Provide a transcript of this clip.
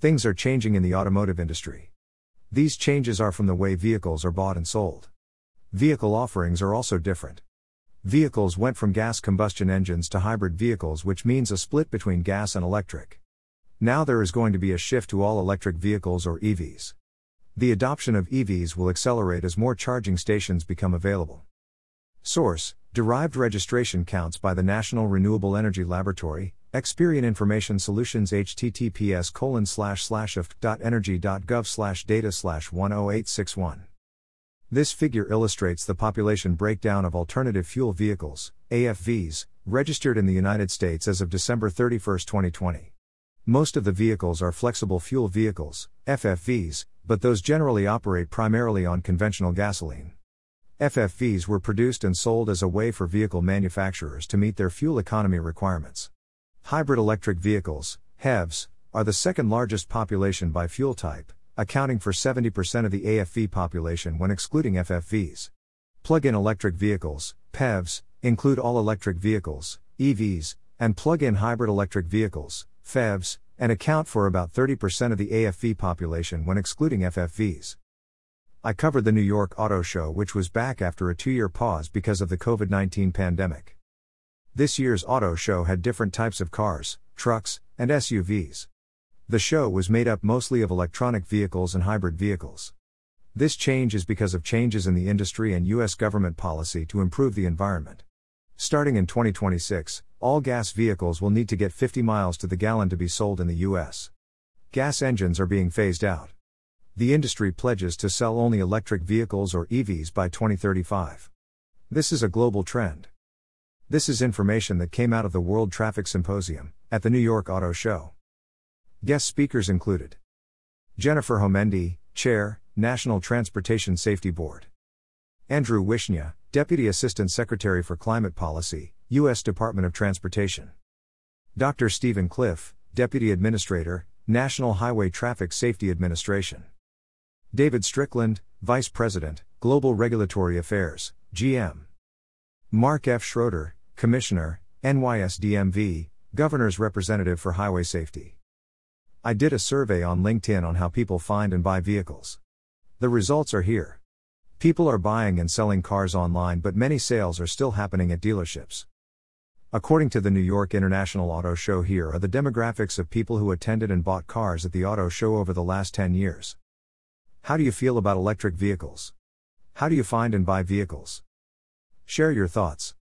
Things are changing in the automotive industry. These changes are from the way vehicles are bought and sold. Vehicle offerings are also different. Vehicles went from gas combustion engines to hybrid vehicles, which means a split between gas and electric. Now there is going to be a shift to all electric vehicles or EVs. The adoption of EVs will accelerate as more charging stations become available. Source Derived registration counts by the National Renewable Energy Laboratory, Experian Information Solutions https colon slash slash energy.gov slash data slash 10861. This figure illustrates the population breakdown of alternative fuel vehicles, AFVs, registered in the United States as of December 31, 2020. Most of the vehicles are flexible fuel vehicles, FFVs, but those generally operate primarily on conventional gasoline. FFVs were produced and sold as a way for vehicle manufacturers to meet their fuel economy requirements. Hybrid electric vehicles, HEVs, are the second largest population by fuel type, accounting for 70% of the AFV population when excluding FFVs. Plug in electric vehicles, PEVs, include all electric vehicles, EVs, and plug in hybrid electric vehicles, PHEVs, and account for about 30% of the AFV population when excluding FFVs. I covered the New York Auto Show, which was back after a two year pause because of the COVID 19 pandemic. This year's auto show had different types of cars, trucks, and SUVs. The show was made up mostly of electronic vehicles and hybrid vehicles. This change is because of changes in the industry and U.S. government policy to improve the environment. Starting in 2026, all gas vehicles will need to get 50 miles to the gallon to be sold in the U.S. Gas engines are being phased out the industry pledges to sell only electric vehicles or EVs by 2035. This is a global trend. This is information that came out of the World Traffic Symposium at the New York Auto Show. Guest speakers included Jennifer Homendy, Chair, National Transportation Safety Board, Andrew Wishnia, Deputy Assistant Secretary for Climate Policy, U.S. Department of Transportation, Dr. Steven Cliff, Deputy Administrator, National Highway Traffic Safety Administration. David Strickland, Vice President, Global Regulatory Affairs, GM. Mark F. Schroeder, Commissioner, NYSDMV, Governor's Representative for Highway Safety. I did a survey on LinkedIn on how people find and buy vehicles. The results are here. People are buying and selling cars online, but many sales are still happening at dealerships. According to the New York International Auto Show, here are the demographics of people who attended and bought cars at the auto show over the last 10 years. How do you feel about electric vehicles? How do you find and buy vehicles? Share your thoughts.